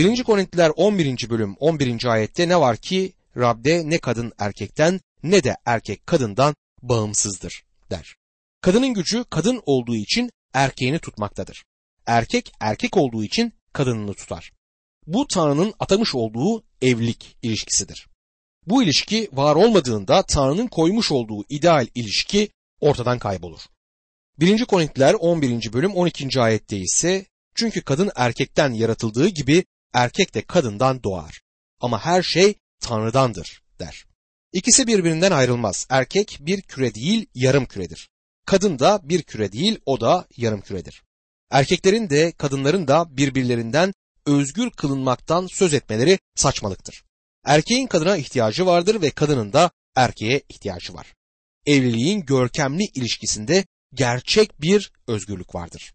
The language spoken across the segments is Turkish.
1. Korintiler 11. bölüm 11. ayette ne var ki Rab'de ne kadın erkekten ne de erkek kadından bağımsızdır der. Kadının gücü kadın olduğu için erkeğini tutmaktadır. Erkek erkek olduğu için kadınını tutar. Bu Tanrı'nın atamış olduğu evlilik ilişkisidir. Bu ilişki var olmadığında Tanrı'nın koymuş olduğu ideal ilişki ortadan kaybolur. 1. Korintiler 11. bölüm 12. ayette ise çünkü kadın erkekten yaratıldığı gibi erkek de kadından doğar. Ama her şey Tanrı'dandır der. İkisi birbirinden ayrılmaz. Erkek bir küre değil yarım küredir. Kadın da bir küre değil o da yarım küredir. Erkeklerin de kadınların da birbirlerinden özgür kılınmaktan söz etmeleri saçmalıktır. Erkeğin kadına ihtiyacı vardır ve kadının da erkeğe ihtiyacı var. Evliliğin görkemli ilişkisinde gerçek bir özgürlük vardır.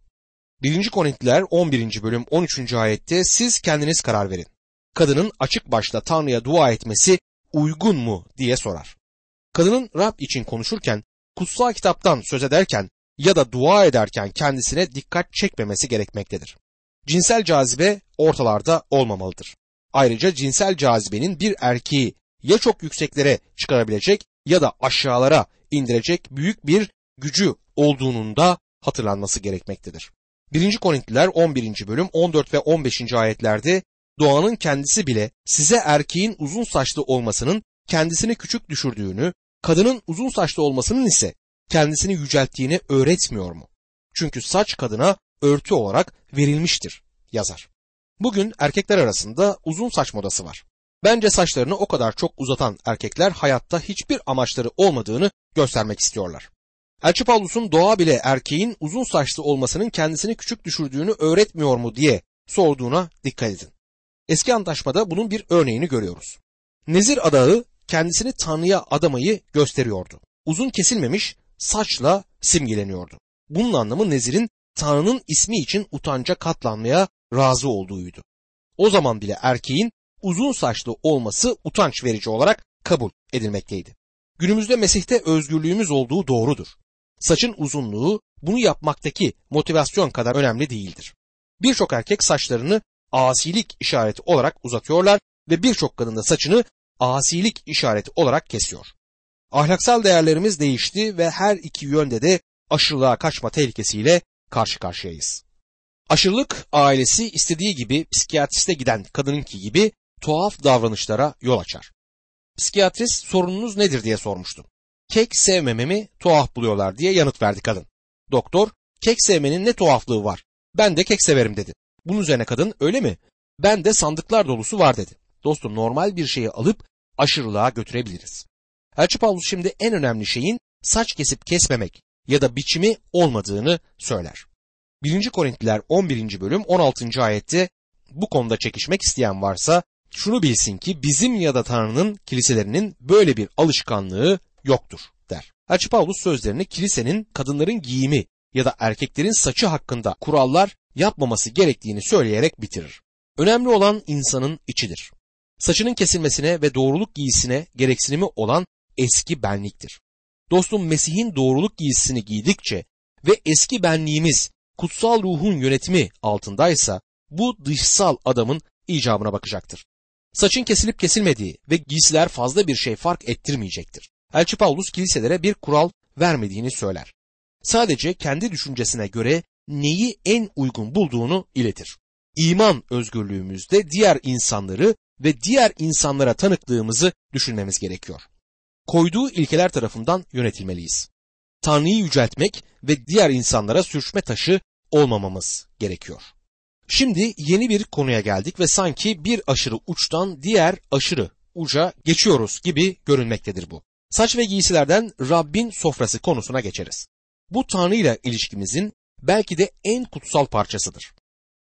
1. Korintiler 11. bölüm 13. ayette siz kendiniz karar verin. Kadının açık başta Tanrı'ya dua etmesi uygun mu diye sorar. Kadının Rab için konuşurken, kutsal kitaptan söz ederken ya da dua ederken kendisine dikkat çekmemesi gerekmektedir. Cinsel cazibe ortalarda olmamalıdır. Ayrıca cinsel cazibenin bir erkeği ya çok yükseklere çıkarabilecek ya da aşağılara indirecek büyük bir gücü olduğunun da hatırlanması gerekmektedir. 1. Korintliler 11. bölüm 14 ve 15. ayetlerde doğanın kendisi bile size erkeğin uzun saçlı olmasının kendisini küçük düşürdüğünü, kadının uzun saçlı olmasının ise kendisini yücelttiğini öğretmiyor mu? Çünkü saç kadına örtü olarak verilmiştir yazar. Bugün erkekler arasında uzun saç modası var. Bence saçlarını o kadar çok uzatan erkekler hayatta hiçbir amaçları olmadığını göstermek istiyorlar. Elçi Pavlus'un doğa bile erkeğin uzun saçlı olmasının kendisini küçük düşürdüğünü öğretmiyor mu diye sorduğuna dikkat edin. Eski antlaşmada bunun bir örneğini görüyoruz. Nezir adağı kendisini Tanrı'ya adamayı gösteriyordu. Uzun kesilmemiş saçla simgeleniyordu. Bunun anlamı Nezir'in Tanrı'nın ismi için utanca katlanmaya razı olduğuydu. O zaman bile erkeğin uzun saçlı olması utanç verici olarak kabul edilmekteydi. Günümüzde Mesih'te özgürlüğümüz olduğu doğrudur. Saçın uzunluğu bunu yapmaktaki motivasyon kadar önemli değildir. Birçok erkek saçlarını asilik işareti olarak uzatıyorlar ve birçok kadın da saçını asilik işareti olarak kesiyor. Ahlaksal değerlerimiz değişti ve her iki yönde de aşırılığa kaçma tehlikesiyle karşı karşıyayız. Aşırılık ailesi istediği gibi psikiyatriste giden kadınınki gibi tuhaf davranışlara yol açar. Psikiyatrist sorununuz nedir diye sormuştu. Kek sevmememi tuhaf buluyorlar diye yanıt verdi kadın. Doktor kek sevmenin ne tuhaflığı var ben de kek severim dedi. Bunun üzerine kadın öyle mi? Ben de sandıklar dolusu var dedi. Dostum normal bir şeyi alıp aşırılığa götürebiliriz. Elçi Paulus şimdi en önemli şeyin saç kesip kesmemek ya da biçimi olmadığını söyler. 1. Korintliler 11. bölüm 16. ayette bu konuda çekişmek isteyen varsa şunu bilsin ki bizim ya da Tanrı'nın kiliselerinin böyle bir alışkanlığı yoktur der. Elçi Paulus sözlerini kilisenin kadınların giyimi ya da erkeklerin saçı hakkında kurallar yapmaması gerektiğini söyleyerek bitirir. Önemli olan insanın içidir. Saçının kesilmesine ve doğruluk giysisine gereksinimi olan eski benliktir. Dostum Mesih'in doğruluk giysisini giydikçe ve eski benliğimiz kutsal ruhun yönetimi altındaysa bu dışsal adamın icabına bakacaktır. Saçın kesilip kesilmediği ve giysiler fazla bir şey fark ettirmeyecektir. Elçi Paulus kiliselere bir kural vermediğini söyler. Sadece kendi düşüncesine göre neyi en uygun bulduğunu iletir. İman özgürlüğümüzde diğer insanları ve diğer insanlara tanıklığımızı düşünmemiz gerekiyor. Koyduğu ilkeler tarafından yönetilmeliyiz. Tanrı'yı yüceltmek ve diğer insanlara sürçme taşı olmamamız gerekiyor. Şimdi yeni bir konuya geldik ve sanki bir aşırı uçtan diğer aşırı uca geçiyoruz gibi görünmektedir bu. Saç ve giysilerden Rabbin sofrası konusuna geçeriz. Bu Tanrı ile ilişkimizin belki de en kutsal parçasıdır.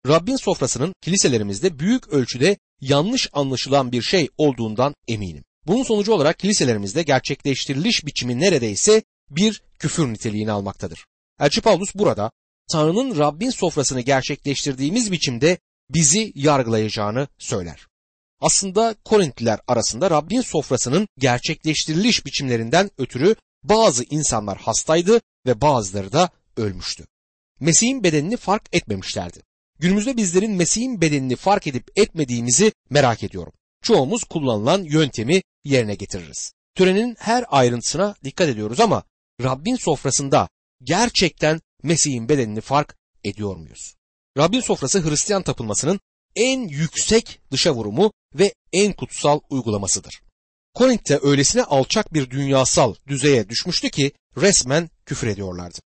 Rabbin sofrasının kiliselerimizde büyük ölçüde yanlış anlaşılan bir şey olduğundan eminim. Bunun sonucu olarak kiliselerimizde gerçekleştiriliş biçimi neredeyse bir küfür niteliğini almaktadır. Elçi Paulus burada Tanrı'nın Rabbin sofrasını gerçekleştirdiğimiz biçimde bizi yargılayacağını söyler. Aslında Korintliler arasında Rabbin sofrasının gerçekleştiriliş biçimlerinden ötürü bazı insanlar hastaydı ve bazıları da ölmüştü. Mesih'in bedenini fark etmemişlerdi. Günümüzde bizlerin Mesih'in bedenini fark edip etmediğimizi merak ediyorum. Çoğumuz kullanılan yöntemi yerine getiririz. Törenin her ayrıntısına dikkat ediyoruz ama Rabbin sofrasında gerçekten Mesih'in bedenini fark ediyor muyuz? Rabbin sofrası Hristiyan tapınmasının en yüksek dışa vurumu ve en kutsal uygulamasıdır. Korint'te öylesine alçak bir dünyasal düzeye düşmüştü ki resmen küfür ediyorlardı.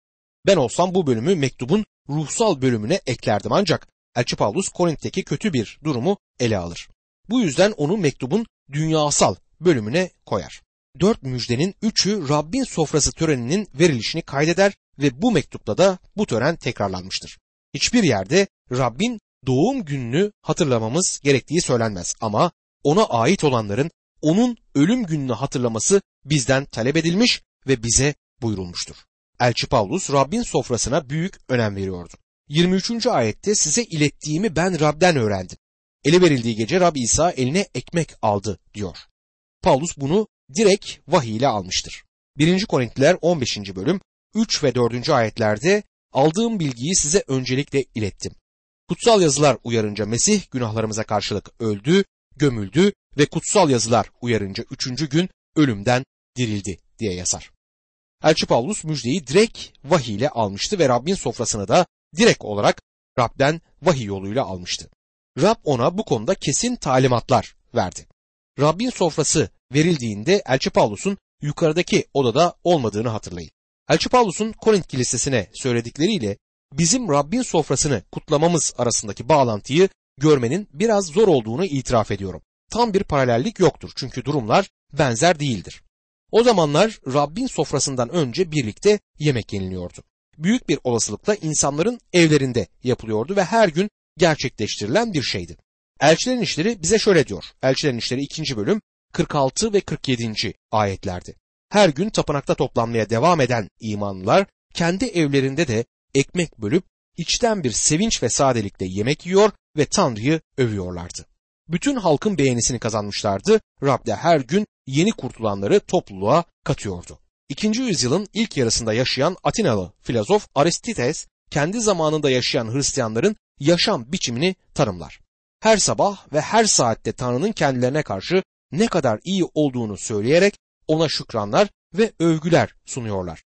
Ben olsam bu bölümü mektubun ruhsal bölümüne eklerdim ancak Elçi Paulus Korint'teki kötü bir durumu ele alır. Bu yüzden onu mektubun dünyasal bölümüne koyar. Dört müjdenin üçü Rabbin sofrası töreninin verilişini kaydeder ve bu mektupta da bu tören tekrarlanmıştır. Hiçbir yerde Rabbin doğum gününü hatırlamamız gerektiği söylenmez ama ona ait olanların onun ölüm gününü hatırlaması bizden talep edilmiş ve bize buyurulmuştur. Elçi Paulus Rabbin sofrasına büyük önem veriyordu. 23. ayette size ilettiğimi ben Rab'den öğrendim. Ele verildiği gece Rab İsa eline ekmek aldı diyor. Paulus bunu direkt vahiy ile almıştır. 1. Korintliler 15. bölüm 3 ve 4. ayetlerde aldığım bilgiyi size öncelikle ilettim. Kutsal yazılar uyarınca Mesih günahlarımıza karşılık öldü, gömüldü ve kutsal yazılar uyarınca üçüncü gün ölümden dirildi diye yazar. Elçi Paulus müjdeyi direkt vahiy ile almıştı ve Rabbin sofrasını da direkt olarak Rab'den vahiy yoluyla almıştı. Rab ona bu konuda kesin talimatlar verdi. Rabbin sofrası verildiğinde Elçi Paulus'un yukarıdaki odada olmadığını hatırlayın. Elçi Paulus'un Korint kilisesine söyledikleriyle bizim Rabbin sofrasını kutlamamız arasındaki bağlantıyı görmenin biraz zor olduğunu itiraf ediyorum. Tam bir paralellik yoktur çünkü durumlar benzer değildir. O zamanlar Rabbin sofrasından önce birlikte yemek yeniliyordu. Büyük bir olasılıkla insanların evlerinde yapılıyordu ve her gün gerçekleştirilen bir şeydi. Elçilerin işleri bize şöyle diyor. Elçilerin işleri 2. bölüm 46 ve 47. ayetlerdi. Her gün tapınakta toplanmaya devam eden imanlılar kendi evlerinde de ekmek bölüp içten bir sevinç ve sadelikle yemek yiyor ve Tanrı'yı övüyorlardı. Bütün halkın beğenisini kazanmışlardı. Rab de her gün yeni kurtulanları topluluğa katıyordu. İkinci yüzyılın ilk yarısında yaşayan Atinalı filozof Aristides kendi zamanında yaşayan Hristiyanların yaşam biçimini tanımlar. Her sabah ve her saatte Tanrı'nın kendilerine karşı ne kadar iyi olduğunu söyleyerek ona şükranlar ve övgüler sunuyorlar.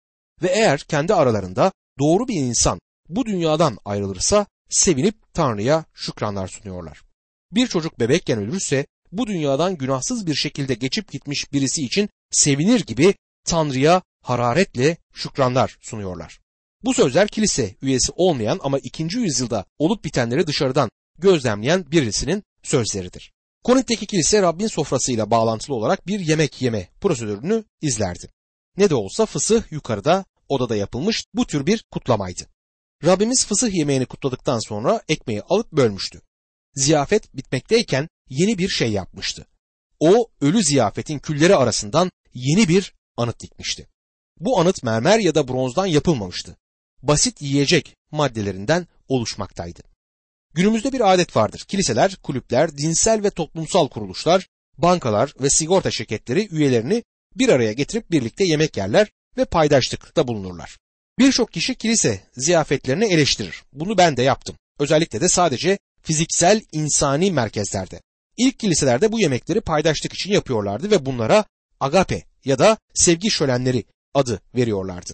Ve eğer kendi aralarında doğru bir insan bu dünyadan ayrılırsa sevinip Tanrı'ya şükranlar sunuyorlar. Bir çocuk bebekken ölürse bu dünyadan günahsız bir şekilde geçip gitmiş birisi için sevinir gibi Tanrı'ya hararetle şükranlar sunuyorlar. Bu sözler kilise üyesi olmayan ama ikinci yüzyılda olup bitenleri dışarıdan gözlemleyen birisinin sözleridir. Korint'teki kilise Rabbin sofrasıyla bağlantılı olarak bir yemek yeme prosedürünü izlerdi. Ne de olsa fısıh yukarıda odada yapılmış bu tür bir kutlamaydı. Rabbimiz fısıh yemeğini kutladıktan sonra ekmeği alıp bölmüştü. Ziyafet bitmekteyken yeni bir şey yapmıştı. O ölü ziyafetin külleri arasından yeni bir anıt dikmişti. Bu anıt mermer ya da bronzdan yapılmamıştı. Basit yiyecek maddelerinden oluşmaktaydı. Günümüzde bir adet vardır. Kiliseler, kulüpler, dinsel ve toplumsal kuruluşlar, bankalar ve sigorta şirketleri üyelerini bir araya getirip birlikte yemek yerler ve paydaşlıkta bulunurlar. Birçok kişi kilise ziyafetlerini eleştirir. Bunu ben de yaptım. Özellikle de sadece fiziksel insani merkezlerde. İlk kiliselerde bu yemekleri paydaşlık için yapıyorlardı ve bunlara agape ya da sevgi şölenleri adı veriyorlardı.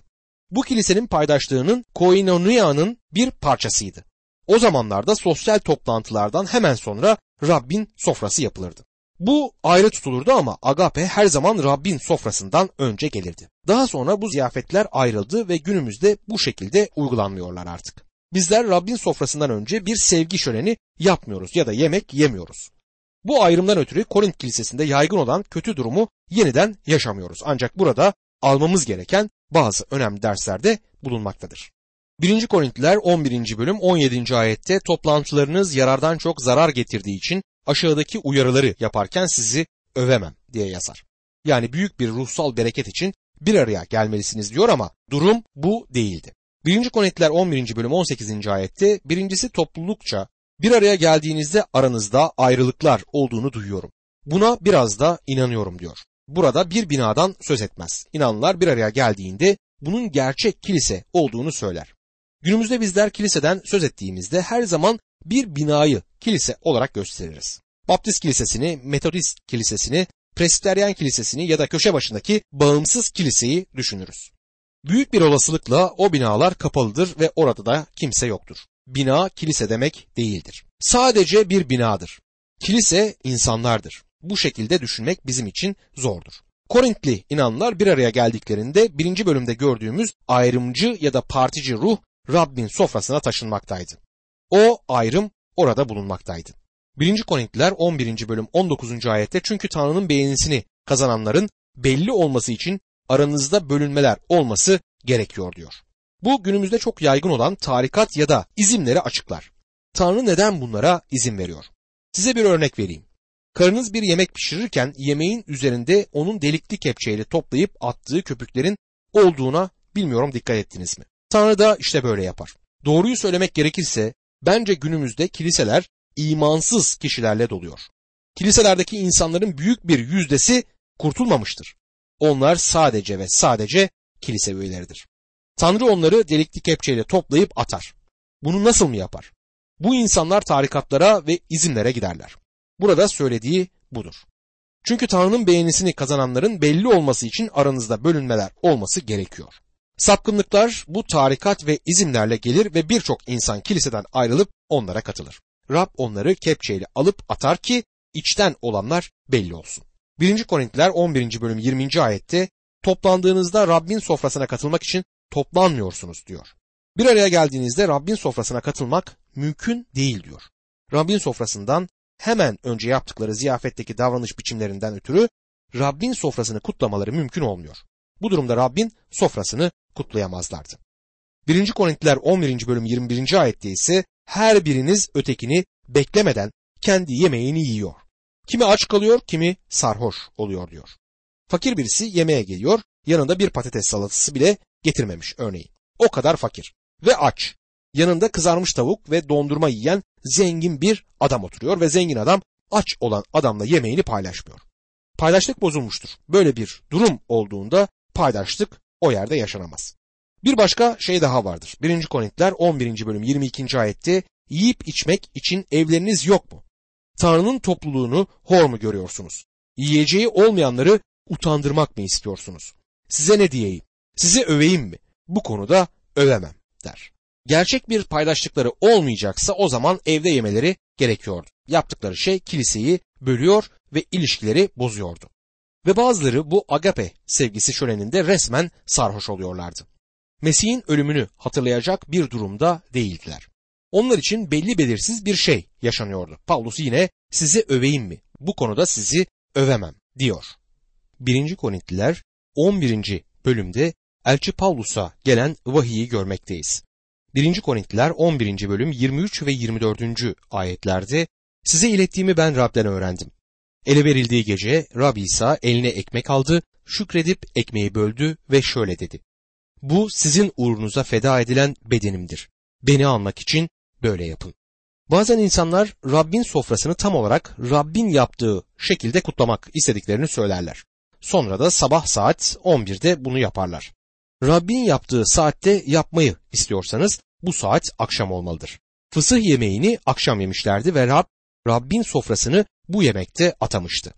Bu kilisenin paydaşlığının koinonia'nın bir parçasıydı. O zamanlarda sosyal toplantılardan hemen sonra Rabbin sofrası yapılırdı. Bu ayrı tutulurdu ama agape her zaman Rabbin sofrasından önce gelirdi. Daha sonra bu ziyafetler ayrıldı ve günümüzde bu şekilde uygulanmıyorlar artık. Bizler Rabbin sofrasından önce bir sevgi şöleni yapmıyoruz ya da yemek yemiyoruz. Bu ayrımdan ötürü Korint Kilisesi'nde yaygın olan kötü durumu yeniden yaşamıyoruz. Ancak burada almamız gereken bazı önemli derslerde bulunmaktadır. 1. Korintliler 11. bölüm 17. ayette toplantılarınız yarardan çok zarar getirdiği için aşağıdaki uyarıları yaparken sizi övemem diye yazar. Yani büyük bir ruhsal bereket için bir araya gelmelisiniz diyor ama durum bu değildi. 1. Korintiler 11. bölüm 18. ayette birincisi toplulukça bir araya geldiğinizde aranızda ayrılıklar olduğunu duyuyorum. Buna biraz da inanıyorum diyor. Burada bir binadan söz etmez. İnanlar bir araya geldiğinde bunun gerçek kilise olduğunu söyler. Günümüzde bizler kiliseden söz ettiğimizde her zaman bir binayı kilise olarak gösteririz. Baptist kilisesini, Metodist kilisesini, Presbiteryen kilisesini ya da köşe başındaki bağımsız kiliseyi düşünürüz. Büyük bir olasılıkla o binalar kapalıdır ve orada da kimse yoktur. Bina kilise demek değildir. Sadece bir binadır. Kilise insanlardır. Bu şekilde düşünmek bizim için zordur. Korintli inanlar bir araya geldiklerinde birinci bölümde gördüğümüz ayrımcı ya da partici ruh Rabbin sofrasına taşınmaktaydı. O ayrım orada bulunmaktaydı. 1. Korintliler 11. bölüm 19. ayette çünkü Tanrı'nın beğenisini kazananların belli olması için aranızda bölünmeler olması gerekiyor diyor. Bu günümüzde çok yaygın olan tarikat ya da izimleri açıklar. Tanrı neden bunlara izin veriyor? Size bir örnek vereyim. Karınız bir yemek pişirirken yemeğin üzerinde onun delikli kepçeyle toplayıp attığı köpüklerin olduğuna bilmiyorum dikkat ettiniz mi? Tanrı da işte böyle yapar. Doğruyu söylemek gerekirse bence günümüzde kiliseler imansız kişilerle doluyor. Kiliselerdeki insanların büyük bir yüzdesi kurtulmamıştır. Onlar sadece ve sadece kilise üyeleridir. Tanrı onları delikli kepçeyle toplayıp atar. Bunu nasıl mı yapar? Bu insanlar tarikatlara ve izinlere giderler. Burada söylediği budur. Çünkü Tanrı'nın beğenisini kazananların belli olması için aranızda bölünmeler olması gerekiyor. Sapkınlıklar bu tarikat ve izimlerle gelir ve birçok insan kiliseden ayrılıp onlara katılır. Rab onları kepçeyle alıp atar ki içten olanlar belli olsun. 1. Korintiler 11. bölüm 20. ayette toplandığınızda Rabbin sofrasına katılmak için toplanmıyorsunuz diyor. Bir araya geldiğinizde Rabbin sofrasına katılmak mümkün değil diyor. Rabbin sofrasından hemen önce yaptıkları ziyafetteki davranış biçimlerinden ötürü Rabbin sofrasını kutlamaları mümkün olmuyor. Bu durumda Rabbin sofrasını kutlayamazlardı. 1. Korintiler 11. bölüm 21. ayette ise her biriniz ötekini beklemeden kendi yemeğini yiyor. Kimi aç kalıyor, kimi sarhoş oluyor diyor. Fakir birisi yemeğe geliyor, yanında bir patates salatası bile getirmemiş örneğin. O kadar fakir ve aç. Yanında kızarmış tavuk ve dondurma yiyen zengin bir adam oturuyor ve zengin adam aç olan adamla yemeğini paylaşmıyor. Paydaşlık bozulmuştur. Böyle bir durum olduğunda paydaşlık o yerde yaşanamaz. Bir başka şey daha vardır. 1. Korintiler 11. bölüm 22. ayette yiyip içmek için evleriniz yok mu? Tanrı'nın topluluğunu hor mu görüyorsunuz? Yiyeceği olmayanları utandırmak mı istiyorsunuz? Size ne diyeyim? Sizi öveyim mi? Bu konuda övemem der. Gerçek bir paydaşlıkları olmayacaksa o zaman evde yemeleri gerekiyordu. Yaptıkları şey kiliseyi bölüyor ve ilişkileri bozuyordu. Ve bazıları bu agape sevgisi şöleninde resmen sarhoş oluyorlardı. Mesih'in ölümünü hatırlayacak bir durumda değildiler. Onlar için belli belirsiz bir şey yaşanıyordu. Paulus yine sizi öveyim mi? Bu konuda sizi övemem diyor. 1. Korintliler 11. bölümde Elçi Paulus'a gelen vahiyi görmekteyiz. 1. Korintliler 11. bölüm 23 ve 24. ayetlerde size ilettiğimi ben Rab'den öğrendim. Ele verildiği gece Rab İsa eline ekmek aldı, şükredip ekmeği böldü ve şöyle dedi. Bu sizin uğrunuza feda edilen bedenimdir. Beni almak için böyle yapın. Bazen insanlar Rabbin sofrasını tam olarak Rabbin yaptığı şekilde kutlamak istediklerini söylerler. Sonra da sabah saat 11'de bunu yaparlar. Rabbin yaptığı saatte yapmayı istiyorsanız bu saat akşam olmalıdır. Fısıh yemeğini akşam yemişlerdi ve Rab, Rabbin sofrasını bu yemekte atamıştı.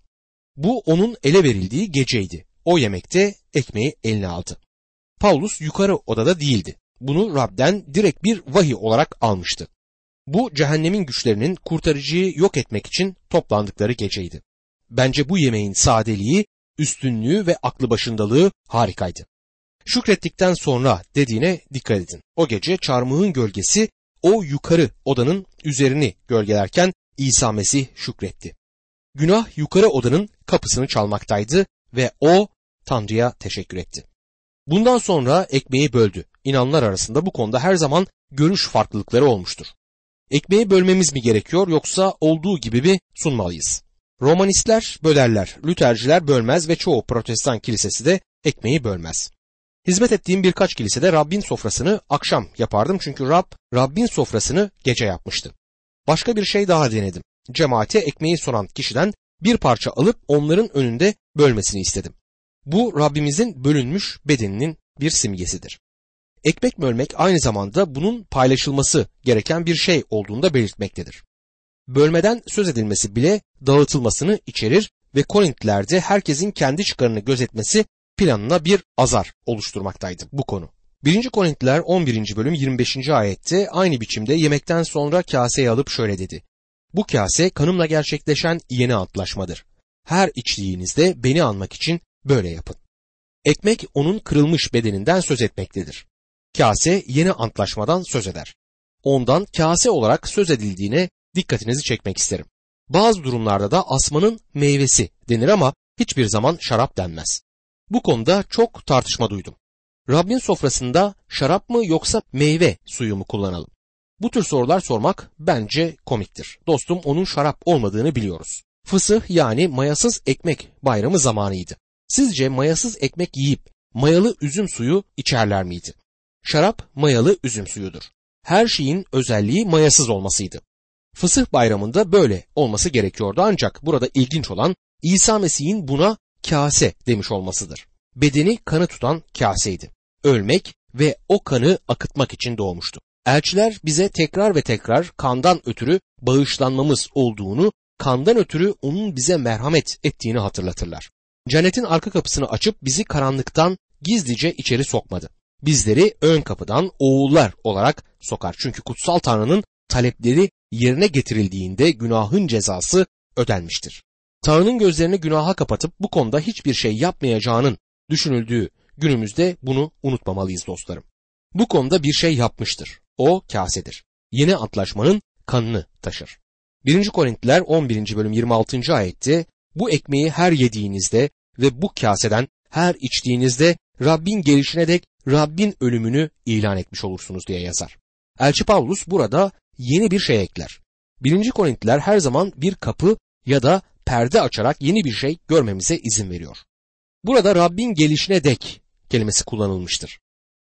Bu onun ele verildiği geceydi. O yemekte ekmeği eline aldı. Paulus yukarı odada değildi. Bunu Rab'den direkt bir vahiy olarak almıştı. Bu cehennemin güçlerinin kurtarıcıyı yok etmek için toplandıkları geceydi. Bence bu yemeğin sadeliği, üstünlüğü ve aklı başındalığı harikaydı. Şükrettikten sonra dediğine dikkat edin. O gece çarmıhın gölgesi o yukarı odanın üzerini gölgelerken İsa Mesih şükretti. Günah yukarı odanın kapısını çalmaktaydı ve o Tanrı'ya teşekkür etti. Bundan sonra ekmeği böldü. İnanlar arasında bu konuda her zaman görüş farklılıkları olmuştur. Ekmeği bölmemiz mi gerekiyor yoksa olduğu gibi mi sunmalıyız? Romanistler bölerler, Lüterciler bölmez ve çoğu protestan kilisesi de ekmeği bölmez. Hizmet ettiğim birkaç kilisede Rabbin sofrasını akşam yapardım çünkü Rab, Rabbin sofrasını gece yapmıştı. Başka bir şey daha denedim. Cemaate ekmeği soran kişiden bir parça alıp onların önünde bölmesini istedim. Bu Rabbimizin bölünmüş bedeninin bir simgesidir. Ekmek bölmek aynı zamanda bunun paylaşılması gereken bir şey olduğunu da belirtmektedir. Bölmeden söz edilmesi bile dağıtılmasını içerir ve Korintlilerde herkesin kendi çıkarını gözetmesi planına bir azar oluşturmaktaydı bu konu. 1. Korintiler 11. bölüm 25. ayette aynı biçimde yemekten sonra kaseyi alıp şöyle dedi. Bu kase kanımla gerçekleşen yeni antlaşmadır. Her içtiğinizde beni anmak için böyle yapın. Ekmek onun kırılmış bedeninden söz etmektedir. Kase yeni antlaşmadan söz eder. Ondan kase olarak söz edildiğine dikkatinizi çekmek isterim. Bazı durumlarda da asmanın meyvesi denir ama hiçbir zaman şarap denmez. Bu konuda çok tartışma duydum. Rabbin sofrasında şarap mı yoksa meyve suyu mu kullanalım? Bu tür sorular sormak bence komiktir. Dostum onun şarap olmadığını biliyoruz. Fısıh yani mayasız ekmek bayramı zamanıydı. Sizce mayasız ekmek yiyip mayalı üzüm suyu içerler miydi? Şarap mayalı üzüm suyudur. Her şeyin özelliği mayasız olmasıydı. Fısıh bayramında böyle olması gerekiyordu ancak burada ilginç olan İsa Mesih'in buna kase demiş olmasıdır. Bedeni kanı tutan kaseydi. Ölmek ve o kanı akıtmak için doğmuştu. Elçiler bize tekrar ve tekrar kandan ötürü bağışlanmamız olduğunu, kandan ötürü onun bize merhamet ettiğini hatırlatırlar. Cennetin arka kapısını açıp bizi karanlıktan gizlice içeri sokmadı. Bizleri ön kapıdan oğullar olarak sokar. Çünkü kutsal Tanrı'nın talepleri yerine getirildiğinde günahın cezası ödenmiştir. Tanrı'nın gözlerini günaha kapatıp bu konuda hiçbir şey yapmayacağının düşünüldüğü günümüzde bunu unutmamalıyız dostlarım. Bu konuda bir şey yapmıştır. O kasedir. Yeni antlaşmanın kanını taşır. 1. Korintiler 11. bölüm 26. ayette bu ekmeği her yediğinizde ve bu kaseden her içtiğinizde Rabbin gelişine dek Rabbin ölümünü ilan etmiş olursunuz diye yazar. Elçi Pavlus burada yeni bir şey ekler. 1. Korintiler her zaman bir kapı ya da perde açarak yeni bir şey görmemize izin veriyor. Burada Rabbin gelişine dek kelimesi kullanılmıştır.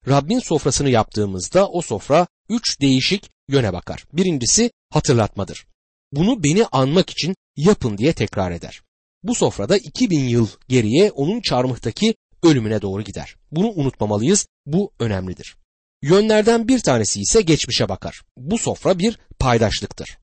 Rabbin sofrasını yaptığımızda o sofra üç değişik yöne bakar. Birincisi hatırlatmadır. Bunu beni anmak için yapın diye tekrar eder. Bu sofrada 2000 yıl geriye onun çarmıhtaki ölümüne doğru gider. Bunu unutmamalıyız. Bu önemlidir. Yönlerden bir tanesi ise geçmişe bakar. Bu sofra bir paydaşlıktır.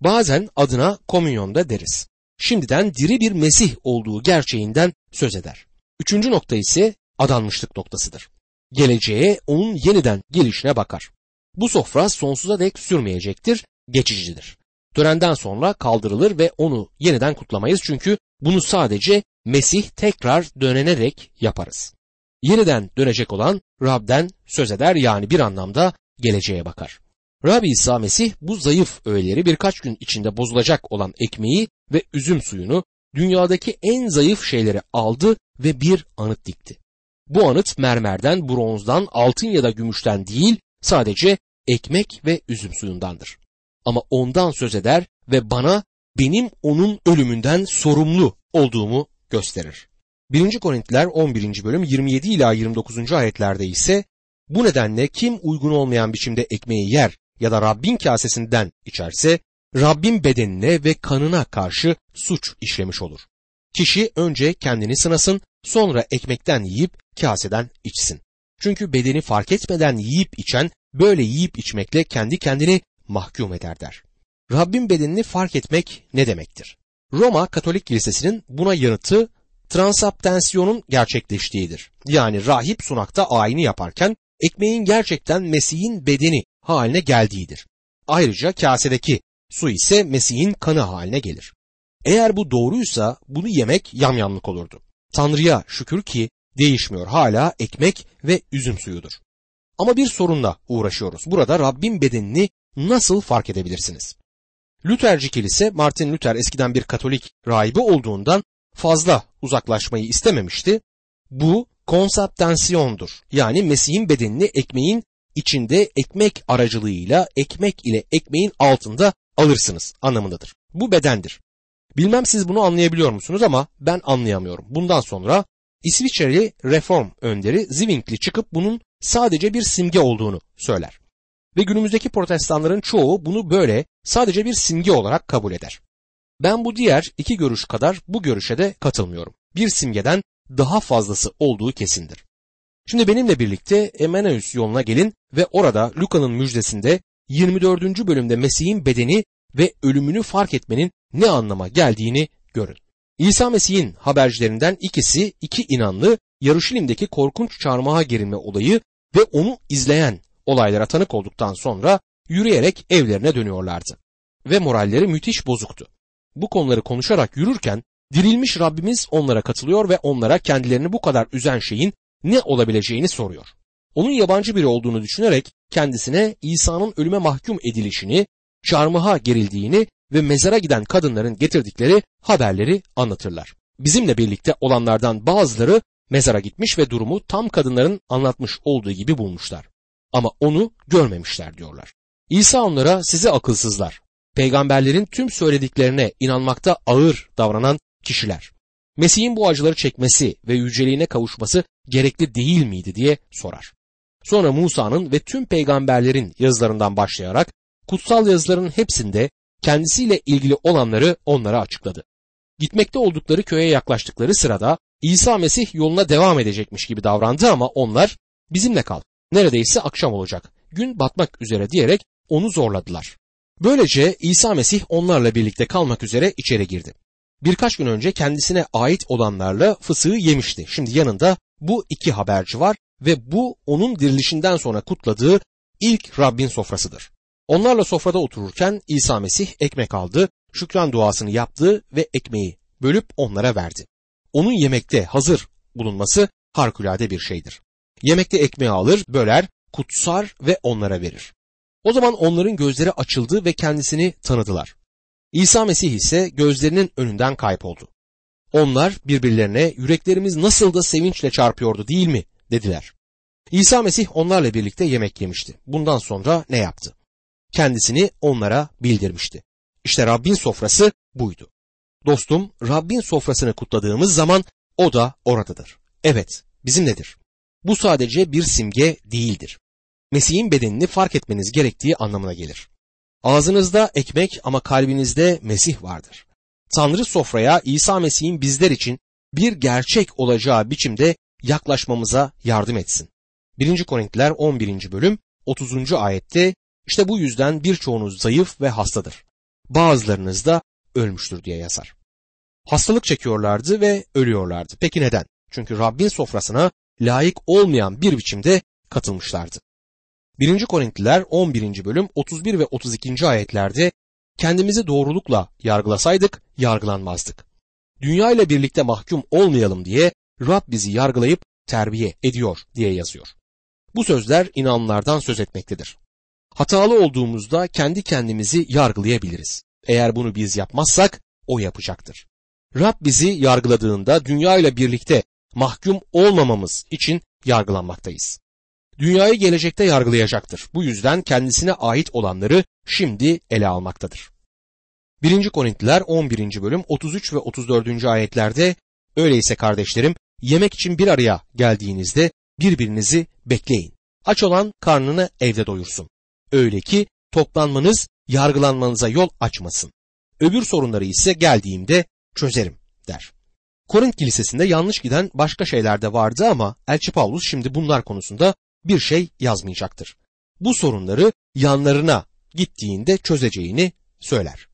Bazen adına komünyonda deriz. Şimdiden diri bir Mesih olduğu gerçeğinden söz eder. Üçüncü nokta ise adanmışlık noktasıdır. Geleceğe onun yeniden gelişine bakar. Bu sofra sonsuza dek sürmeyecektir, geçicidir. Törenden sonra kaldırılır ve onu yeniden kutlamayız çünkü bunu sadece Mesih tekrar dönenerek yaparız. Yeniden dönecek olan Rab'den söz eder yani bir anlamda geleceğe bakar. Rab İsa Mesih bu zayıf öğeleri birkaç gün içinde bozulacak olan ekmeği ve üzüm suyunu dünyadaki en zayıf şeyleri aldı ve bir anıt dikti. Bu anıt mermerden, bronzdan, altın ya da gümüşten değil sadece ekmek ve üzüm suyundandır. Ama ondan söz eder ve bana benim onun ölümünden sorumlu olduğumu gösterir. 1. Korintiler 11. bölüm 27 ila 29. ayetlerde ise bu nedenle kim uygun olmayan biçimde ekmeği yer ya da Rabbin kasesinden içerse Rabbin bedenine ve kanına karşı suç işlemiş olur. Kişi önce kendini sınasın, sonra ekmekten yiyip kaseden içsin. Çünkü bedeni fark etmeden yiyip içen böyle yiyip içmekle kendi kendini mahkum eder der. Rabbin bedenini fark etmek ne demektir? Roma Katolik Kilisesi'nin buna yanıtı transaptansiyonun gerçekleştiğidir. Yani rahip sunakta ayini yaparken ekmeğin gerçekten Mesih'in bedeni haline geldiğidir. Ayrıca kasedeki su ise Mesih'in kanı haline gelir. Eğer bu doğruysa bunu yemek yamyamlık olurdu. Tanrı'ya şükür ki değişmiyor hala ekmek ve üzüm suyudur. Ama bir sorunla uğraşıyoruz. Burada Rabbin bedenini nasıl fark edebilirsiniz? Lutherci kilise Martin Luther eskiden bir Katolik rahibi olduğundan fazla uzaklaşmayı istememişti. Bu konsaptansiyondur. Yani Mesih'in bedenini ekmeğin içinde ekmek aracılığıyla ekmek ile ekmeğin altında alırsınız anlamındadır. Bu bedendir. Bilmem siz bunu anlayabiliyor musunuz ama ben anlayamıyorum. Bundan sonra İsviçreli reform önderi Zwingli çıkıp bunun sadece bir simge olduğunu söyler. Ve günümüzdeki protestanların çoğu bunu böyle sadece bir simge olarak kabul eder. Ben bu diğer iki görüş kadar bu görüşe de katılmıyorum. Bir simgeden daha fazlası olduğu kesindir. Şimdi benimle birlikte Emmaus yoluna gelin ve orada Luka'nın müjdesinde 24. bölümde Mesih'in bedeni ve ölümünü fark etmenin ne anlama geldiğini görün. İsa Mesih'in habercilerinden ikisi iki inanlı Yaruşilim'deki korkunç çarmıha gerilme olayı ve onu izleyen olaylara tanık olduktan sonra yürüyerek evlerine dönüyorlardı. Ve moralleri müthiş bozuktu. Bu konuları konuşarak yürürken dirilmiş Rabbimiz onlara katılıyor ve onlara kendilerini bu kadar üzen şeyin ne olabileceğini soruyor. Onun yabancı biri olduğunu düşünerek kendisine İsa'nın ölüme mahkum edilişini, çarmıha gerildiğini ve mezara giden kadınların getirdikleri haberleri anlatırlar. Bizimle birlikte olanlardan bazıları mezara gitmiş ve durumu tam kadınların anlatmış olduğu gibi bulmuşlar. Ama onu görmemişler diyorlar. İsa onlara sizi akılsızlar. Peygamberlerin tüm söylediklerine inanmakta ağır davranan kişiler. Mesih'in bu acıları çekmesi ve yüceliğine kavuşması gerekli değil miydi diye sorar. Sonra Musa'nın ve tüm peygamberlerin yazılarından başlayarak kutsal yazıların hepsinde kendisiyle ilgili olanları onlara açıkladı. Gitmekte oldukları köye yaklaştıkları sırada İsa Mesih yoluna devam edecekmiş gibi davrandı ama onlar bizimle kal. Neredeyse akşam olacak. Gün batmak üzere diyerek onu zorladılar. Böylece İsa Mesih onlarla birlikte kalmak üzere içeri girdi. Birkaç gün önce kendisine ait olanlarla fısığı yemişti. Şimdi yanında bu iki haberci var ve bu onun dirilişinden sonra kutladığı ilk Rabbin sofrasıdır. Onlarla sofrada otururken İsa Mesih ekmek aldı, şükran duasını yaptı ve ekmeği bölüp onlara verdi. Onun yemekte hazır bulunması harikulade bir şeydir. Yemekte ekmeği alır, böler, kutsar ve onlara verir. O zaman onların gözleri açıldı ve kendisini tanıdılar. İsa Mesih ise gözlerinin önünden kayboldu. Onlar birbirlerine yüreklerimiz nasıl da sevinçle çarpıyordu değil mi dediler. İsa Mesih onlarla birlikte yemek yemişti. Bundan sonra ne yaptı? Kendisini onlara bildirmişti. İşte Rabbin sofrası buydu. Dostum Rabbin sofrasını kutladığımız zaman o da oradadır. Evet bizimledir. Bu sadece bir simge değildir. Mesih'in bedenini fark etmeniz gerektiği anlamına gelir. Ağzınızda ekmek ama kalbinizde Mesih vardır. Tanrı sofraya İsa Mesih'in bizler için bir gerçek olacağı biçimde yaklaşmamıza yardım etsin. 1. Korintiler 11. bölüm 30. ayette işte bu yüzden birçoğunuz zayıf ve hastadır. Bazılarınız da ölmüştür diye yazar. Hastalık çekiyorlardı ve ölüyorlardı. Peki neden? Çünkü Rabbin sofrasına layık olmayan bir biçimde katılmışlardı. 1. Korintliler 11. bölüm 31 ve 32. ayetlerde kendimizi doğrulukla yargılasaydık yargılanmazdık. Dünya ile birlikte mahkum olmayalım diye Rab bizi yargılayıp terbiye ediyor diye yazıyor. Bu sözler inanlardan söz etmektedir. Hatalı olduğumuzda kendi kendimizi yargılayabiliriz. Eğer bunu biz yapmazsak o yapacaktır. Rab bizi yargıladığında dünya ile birlikte mahkum olmamamız için yargılanmaktayız. Dünyayı gelecekte yargılayacaktır. Bu yüzden kendisine ait olanları şimdi ele almaktadır. 1. Korintiler 11. bölüm 33 ve 34. ayetlerde öyleyse kardeşlerim yemek için bir araya geldiğinizde birbirinizi bekleyin. Aç olan karnını evde doyursun. Öyle ki toplanmanız yargılanmanıza yol açmasın. Öbür sorunları ise geldiğimde çözerim der. Korint kilisesinde yanlış giden başka şeyler de vardı ama Elçi Paulus şimdi bunlar konusunda bir şey yazmayacaktır. Bu sorunları yanlarına gittiğinde çözeceğini söyler.